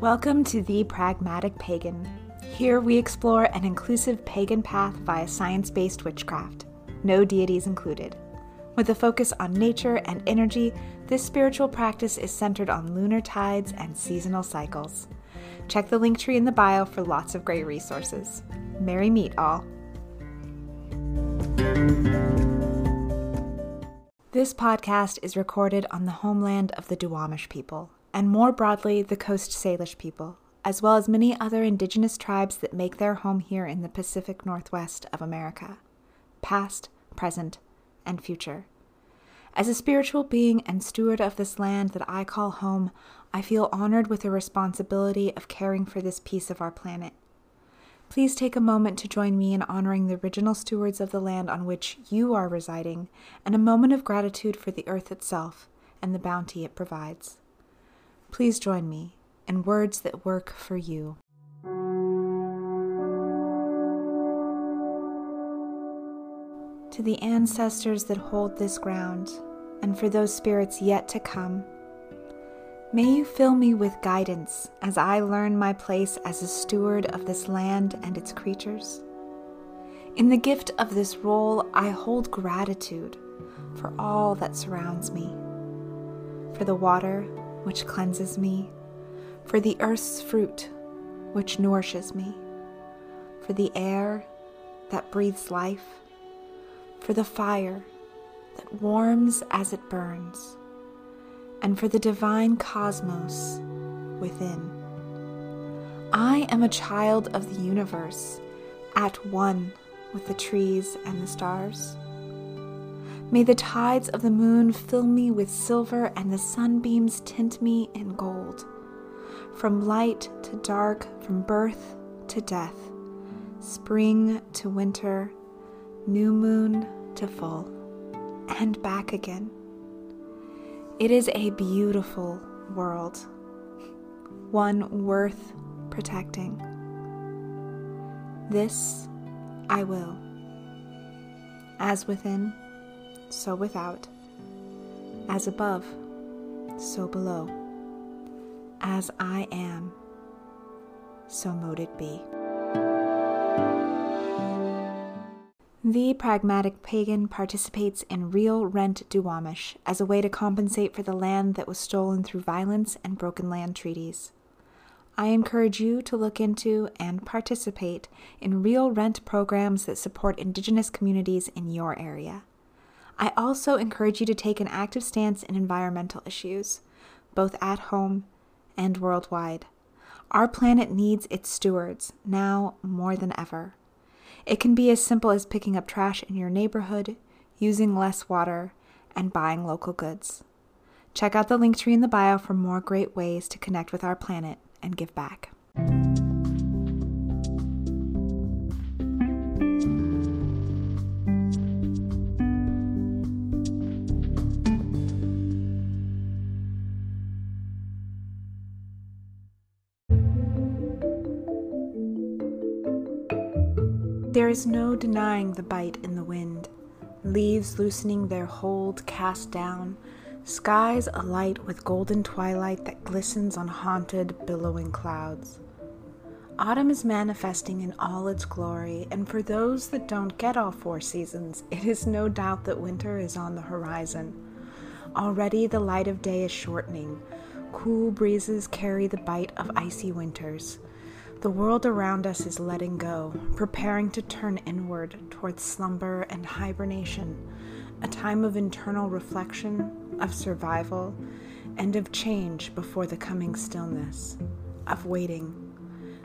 Welcome to The Pragmatic Pagan. Here we explore an inclusive pagan path via science based witchcraft, no deities included. With a focus on nature and energy, this spiritual practice is centered on lunar tides and seasonal cycles. Check the link tree in the bio for lots of great resources. Merry meet all. This podcast is recorded on the homeland of the Duwamish people, and more broadly, the Coast Salish people, as well as many other indigenous tribes that make their home here in the Pacific Northwest of America, past, present, and future. As a spiritual being and steward of this land that I call home, I feel honored with the responsibility of caring for this piece of our planet. Please take a moment to join me in honoring the original stewards of the land on which you are residing and a moment of gratitude for the earth itself and the bounty it provides. Please join me in words that work for you. To the ancestors that hold this ground, and for those spirits yet to come, may you fill me with guidance as I learn my place as a steward of this land and its creatures. In the gift of this role, I hold gratitude for all that surrounds me, for the water which cleanses me, for the earth's fruit which nourishes me, for the air that breathes life, for the fire that warms as it burns, and for the divine cosmos within. I am a child of the universe, at one with the trees and the stars. May the tides of the moon fill me with silver and the sunbeams tint me in gold. From light to dark, from birth to death, spring to winter, new moon to full, and back again. It is a beautiful world, one worth protecting. This I will. As within, so without. As above, so below. As I am, so mote it be. The pragmatic pagan participates in real rent Duwamish as a way to compensate for the land that was stolen through violence and broken land treaties. I encourage you to look into and participate in real rent programs that support Indigenous communities in your area. I also encourage you to take an active stance in environmental issues, both at home and worldwide. Our planet needs its stewards now more than ever. It can be as simple as picking up trash in your neighborhood, using less water, and buying local goods. Check out the link tree in the bio for more great ways to connect with our planet and give back. There is no denying the bite in the wind, leaves loosening their hold cast down, skies alight with golden twilight that glistens on haunted, billowing clouds. Autumn is manifesting in all its glory, and for those that don't get all four seasons, it is no doubt that winter is on the horizon. Already the light of day is shortening. Cool breezes carry the bite of icy winters. The world around us is letting go, preparing to turn inward towards slumber and hibernation, a time of internal reflection, of survival, and of change before the coming stillness, of waiting,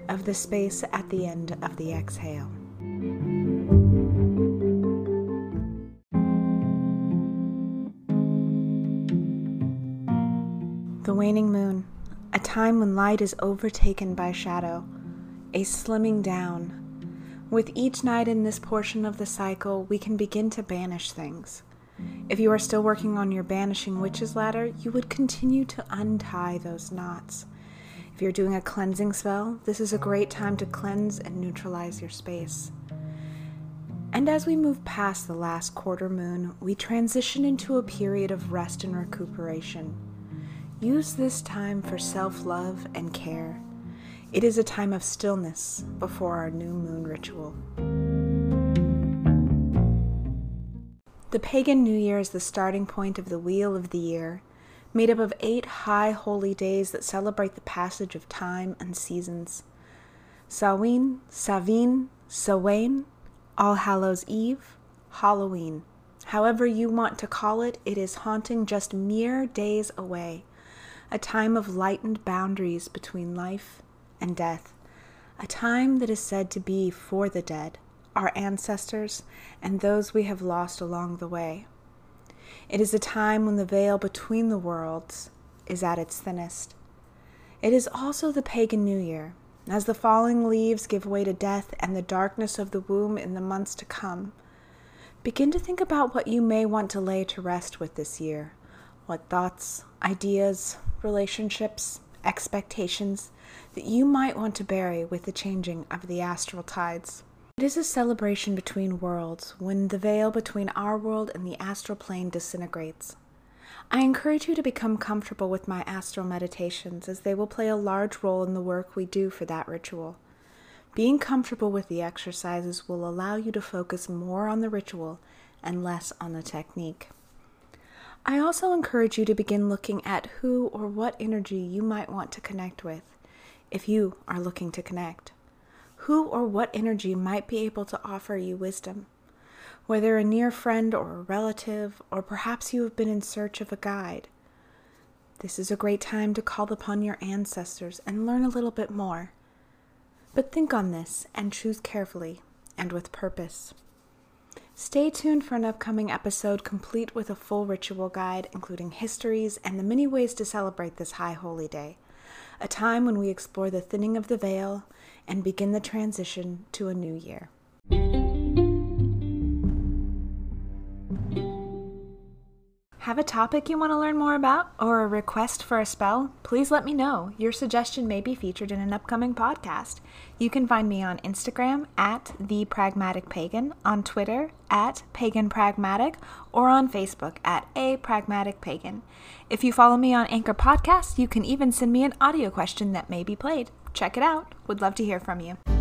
of the space at the end of the exhale. The waning moon, a time when light is overtaken by shadow a slimming down. With each night in this portion of the cycle, we can begin to banish things. If you are still working on your banishing witch's ladder, you would continue to untie those knots. If you're doing a cleansing spell, this is a great time to cleanse and neutralize your space. And as we move past the last quarter moon, we transition into a period of rest and recuperation. use this time for self love and care. It is a time of stillness before our new moon ritual. The pagan New Year is the starting point of the wheel of the year, made up of eight high holy days that celebrate the passage of time and seasons. Samhain, Savin, Samhain, All Hallows Eve, Halloween. However you want to call it, it is haunting just mere days away, a time of lightened boundaries between life and death, a time that is said to be for the dead, our ancestors, and those we have lost along the way. It is a time when the veil between the worlds is at its thinnest. It is also the pagan New Year, as the falling leaves give way to death and the darkness of the womb in the months to come. Begin to think about what you may want to lay to rest with this year. What thoughts, ideas, relationships, expectations that you might want to bury with the changing of the astral tides. It is a celebration between worlds when the veil between our world and the astral plane disintegrates. I encourage you to become comfortable with my astral meditations as they will play a large role in the work we do for that ritual. Being comfortable with the exercises will allow you to focus more on the ritual and less on the technique. I also encourage you to begin looking at who or what energy you might want to connect with if you are looking to connect. Who or what energy might be able to offer you wisdom? Whether a near friend or a relative, or perhaps you have been in search of a guide. This is a great time to call upon your ancestors and learn a little bit more. But think on this and choose carefully and with purpose. Stay tuned for an upcoming episode complete with a full ritual guide, including histories and the many ways to celebrate this high holy day, a time when we explore the thinning of the veil and begin the transition to a new year. Have a topic you want to learn more about or a request for a spell? Please let me know. Your suggestion may be featured in an upcoming podcast. You can find me on Instagram at the Pragmatic Pagan, on Twitter at Pagan Pragmatic, or on Facebook at A Pragmatic Pagan. If you follow me on Anchor Podcasts, you can even send me an audio question that may be played. Check it out. Would love to hear from you.